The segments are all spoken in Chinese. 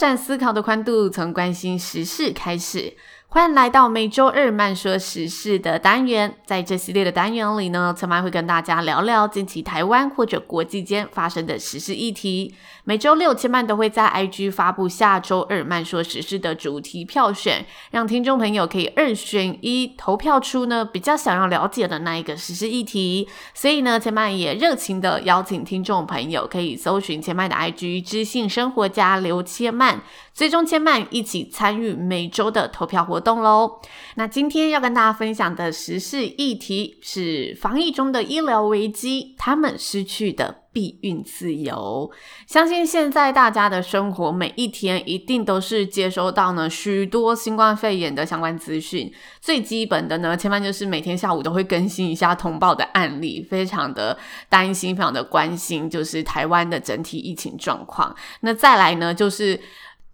拓展思考的宽度，从关心时事开始。欢迎来到每周二慢说时事的单元，在这系列的单元里呢，千曼会跟大家聊聊近期台湾或者国际间发生的时事议题。每周六，千曼都会在 IG 发布下周二慢说时事的主题票选，让听众朋友可以二选一投票出呢比较想要了解的那一个时事议题。所以呢，千曼也热情的邀请听众朋友可以搜寻千曼的 IG“ 知性生活家刘千曼”，追踪千曼一起参与每周的投票活动。动喽！那今天要跟大家分享的时事议题是防疫中的医疗危机，他们失去的避孕自由。相信现在大家的生活每一天一定都是接收到呢许多新冠肺炎的相关资讯。最基本的呢，千万就是每天下午都会更新一下通报的案例，非常的担心，非常的关心，就是台湾的整体疫情状况。那再来呢，就是。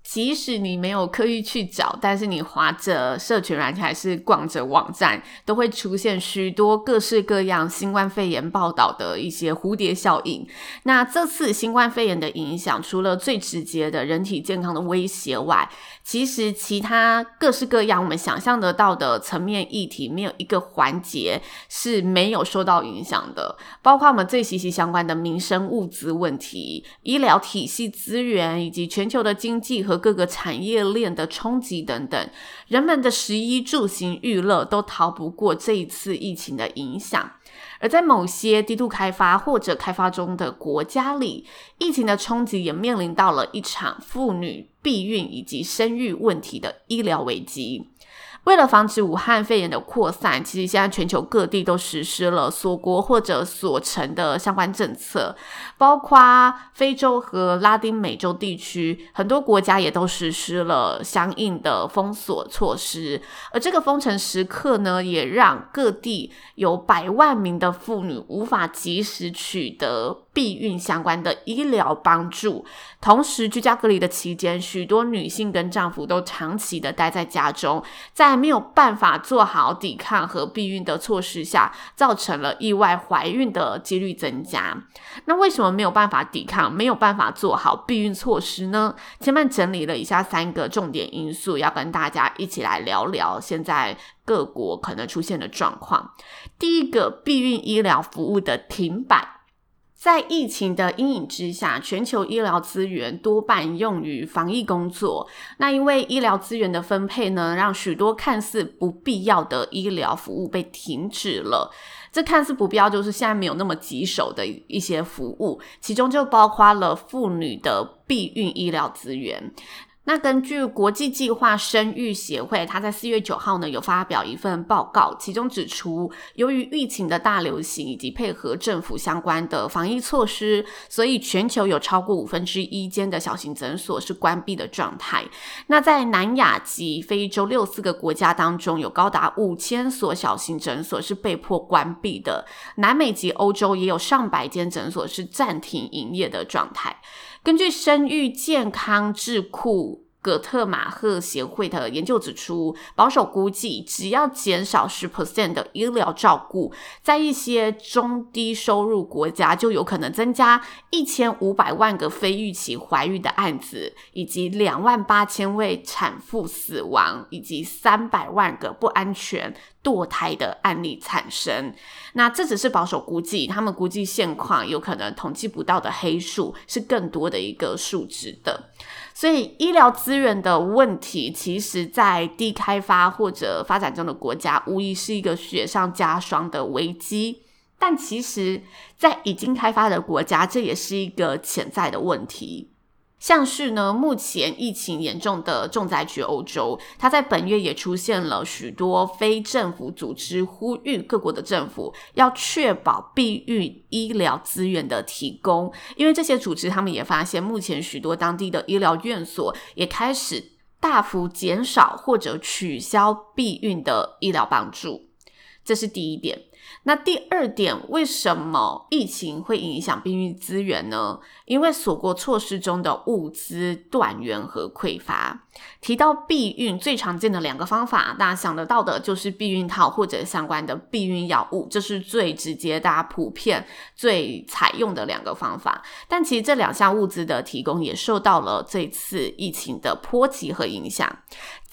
即使你没有刻意去找，但是你划着社群软件还是逛着网站，都会出现许多各式各样新冠肺炎报道的一些蝴蝶效应。那这次新冠肺炎的影响，除了最直接的人体健康的威胁外，其实其他各式各样我们想象得到的层面议题，没有一个环节是没有受到影响的。包括我们最息息相关的民生物资问题、医疗体系资源，以及全球的经济和各个产业链的冲击等等，人们的食衣住行娱乐都逃不过这一次疫情的影响。而在某些低度开发或者开发中的国家里，疫情的冲击也面临到了一场妇女避孕以及生育问题的医疗危机。为了防止武汉肺炎的扩散，其实现在全球各地都实施了锁国或者锁城的相关政策，包括非洲和拉丁美洲地区，很多国家也都实施了相应的封锁措施。而这个封城时刻呢，也让各地有百万名的妇女无法及时取得避孕相关的医疗帮助。同时，居家隔离的期间，许多女性跟丈夫都长期的待在家中，在没有办法做好抵抗和避孕的措施下，造成了意外怀孕的几率增加。那为什么没有办法抵抗，没有办法做好避孕措施呢？千嫚整理了以下三个重点因素，要跟大家一起来聊聊现在各国可能出现的状况。第一个，避孕医疗服务的停摆。在疫情的阴影之下，全球医疗资源多半用于防疫工作。那因为医疗资源的分配呢，让许多看似不必要的医疗服务被停止了。这看似不必要，就是现在没有那么棘手的一些服务，其中就包括了妇女的避孕医疗资源。那根据国际计划生育协会，他在四月九号呢有发表一份报告，其中指出，由于疫情的大流行以及配合政府相关的防疫措施，所以全球有超过五分之一间的小型诊所是关闭的状态。那在南亚及非洲六四个国家当中，有高达五千所小型诊所是被迫关闭的。南美及欧洲也有上百间诊所是暂停营业的状态。根据生育健康智库葛特马赫协会的研究指出，保守估计，只要减少十 percent 的医疗照顾，在一些中低收入国家，就有可能增加一千五百万个非预期怀孕的案子，以及两万八千位产妇死亡，以及三百万个不安全堕胎的案例产生。那这只是保守估计，他们估计现况有可能统计不到的黑数是更多的一个数值的。所以，医疗资源的问题，其实，在低开发或者发展中的国家，无疑是一个雪上加霜的危机。但其实，在已经开发的国家，这也是一个潜在的问题。像是呢，目前疫情严重的重灾区欧洲，它在本月也出现了许多非政府组织呼吁各国的政府要确保避孕医疗资源的提供，因为这些组织他们也发现，目前许多当地的医疗院所也开始大幅减少或者取消避孕的医疗帮助，这是第一点。那第二点，为什么疫情会影响避孕资源呢？因为锁国措施中的物资断源和匮乏。提到避孕最常见的两个方法，大家想得到的就是避孕套或者相关的避孕药物，这是最直接、大家普遍最采用的两个方法。但其实这两项物资的提供也受到了这次疫情的波及和影响。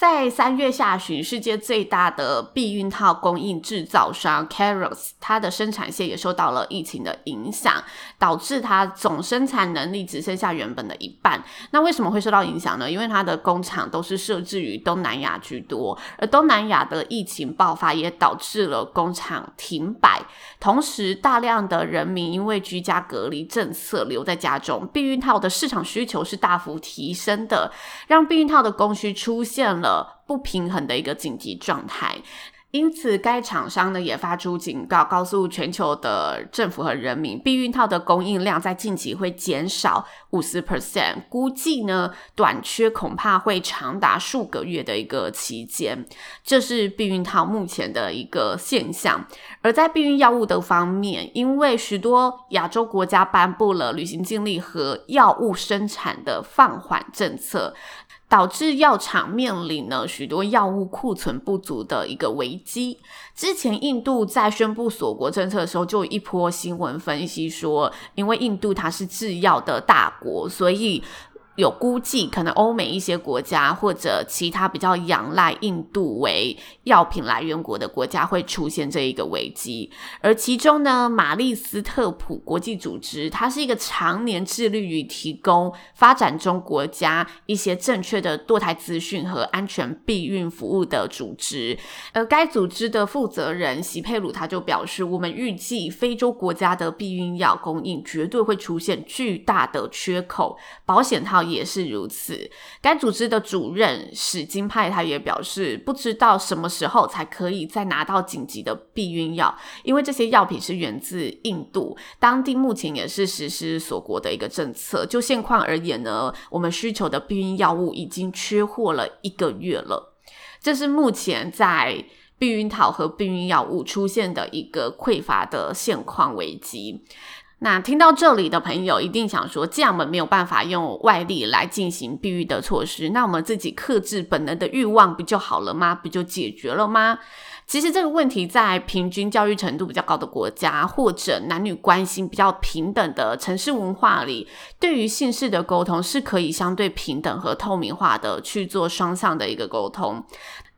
在三月下旬，世界最大的避孕套供应制造商 Caros，它的生产线也受到了疫情的影响，导致它总生产能力只剩下原本的一半。那为什么会受到影响呢？因为它的工厂都是设置于东南亚居多，而东南亚的疫情爆发也导致了工厂停摆，同时大量的人民因为居家隔离政策留在家中，避孕套的市场需求是大幅提升的，让避孕套的供需出现了。不平衡的一个紧急状态，因此该厂商呢也发出警告，告诉全球的政府和人民，避孕套的供应量在近期会减少五十 percent，估计呢短缺恐怕会长达数个月的一个期间，这是避孕套目前的一个现象。而在避孕药物的方面，因为许多亚洲国家颁布了旅行禁令和药物生产的放缓政策。导致药厂面临了许多药物库存不足的一个危机。之前印度在宣布锁国政策的时候，就有一波新闻分析说，因为印度它是制药的大国，所以。有估计，可能欧美一些国家或者其他比较仰赖印度为药品来源国的国家会出现这一个危机。而其中呢，玛丽斯特普国际组织，它是一个常年致力于提供发展中国家一些正确的堕胎资讯和安全避孕服务的组织。而该组织的负责人席佩鲁他就表示，我们预计非洲国家的避孕药供应绝对会出现巨大的缺口，保险套。也是如此。该组织的主任史金派他也表示，不知道什么时候才可以再拿到紧急的避孕药，因为这些药品是源自印度，当地目前也是实施锁国的一个政策。就现况而言呢，我们需求的避孕药物已经缺货了一个月了。这是目前在避孕套和避孕药物出现的一个匮乏的现况危机。那听到这里的朋友一定想说，既然我们没有办法用外力来进行避孕的措施，那我们自己克制本能的欲望不就好了吗？不就解决了吗？其实这个问题在平均教育程度比较高的国家，或者男女关系比较平等的城市文化里，对于性事的沟通是可以相对平等和透明化的去做双向的一个沟通。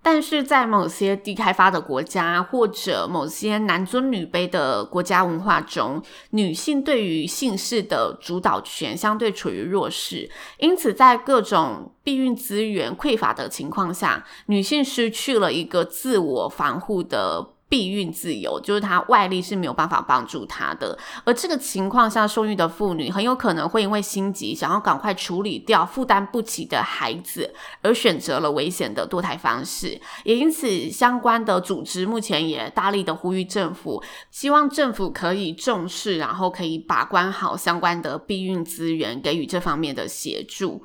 但是在某些低开发的国家，或者某些男尊女卑的国家文化中，女性对于性事的主导权相对处于弱势，因此在各种避孕资源匮乏的情况下，女性失去了一个自我防护的。避孕自由，就是她外力是没有办法帮助她的，而这个情况下，受孕的妇女很有可能会因为心急，想要赶快处理掉负担不起的孩子，而选择了危险的堕胎方式。也因此，相关的组织目前也大力的呼吁政府，希望政府可以重视，然后可以把关好相关的避孕资源，给予这方面的协助。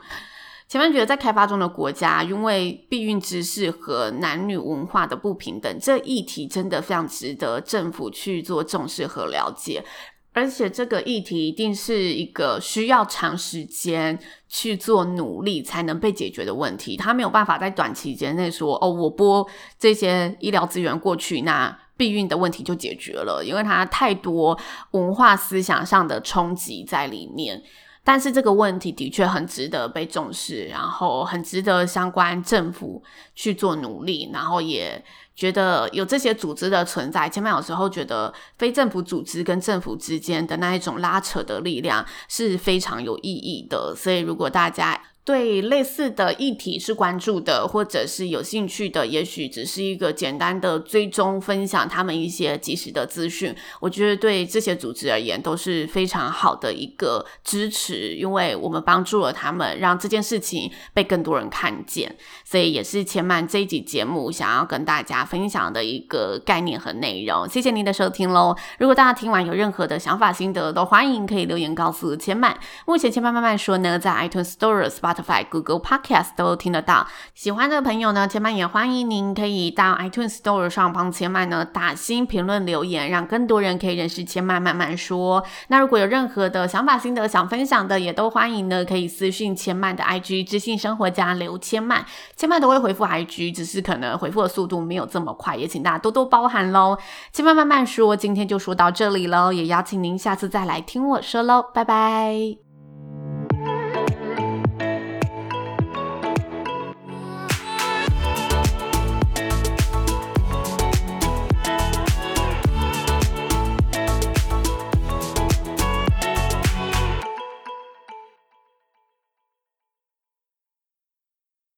前面觉得在开发中的国家，因为避孕知识和男女文化的不平等，这议题真的非常值得政府去做重视和了解。而且这个议题一定是一个需要长时间去做努力才能被解决的问题。他没有办法在短期间内说：“哦，我拨这些医疗资源过去，那避孕的问题就解决了。”因为它太多文化思想上的冲击在里面。但是这个问题的确很值得被重视，然后很值得相关政府去做努力，然后也觉得有这些组织的存在，前面有时候觉得非政府组织跟政府之间的那一种拉扯的力量是非常有意义的。所以如果大家对类似的议题是关注的，或者是有兴趣的，也许只是一个简单的追踪分享他们一些及时的资讯，我觉得对这些组织而言都是非常好的一个支持，因为我们帮助了他们，让这件事情被更多人看见，所以也是千嫚这一集节目想要跟大家分享的一个概念和内容。谢谢您的收听喽！如果大家听完有任何的想法心得，都欢迎可以留言告诉千嫚。目前千嫚慢慢说呢，在 iTunes Stores 把、Google Podcast 都听得到。喜欢的朋友呢，千嫚也欢迎您可以到 iTunes Store 上帮千嫚呢打新评论留言，让更多人可以认识千嫚慢慢说。那如果有任何的想法心得想分享的，也都欢迎呢，可以私讯千嫚的 IG 知性生活家刘千嫚，千嫚都会回复 IG，只是可能回复的速度没有这么快，也请大家多多包涵喽。千嫚慢慢说，今天就说到这里喽，也邀请您下次再来听我说喽，拜拜。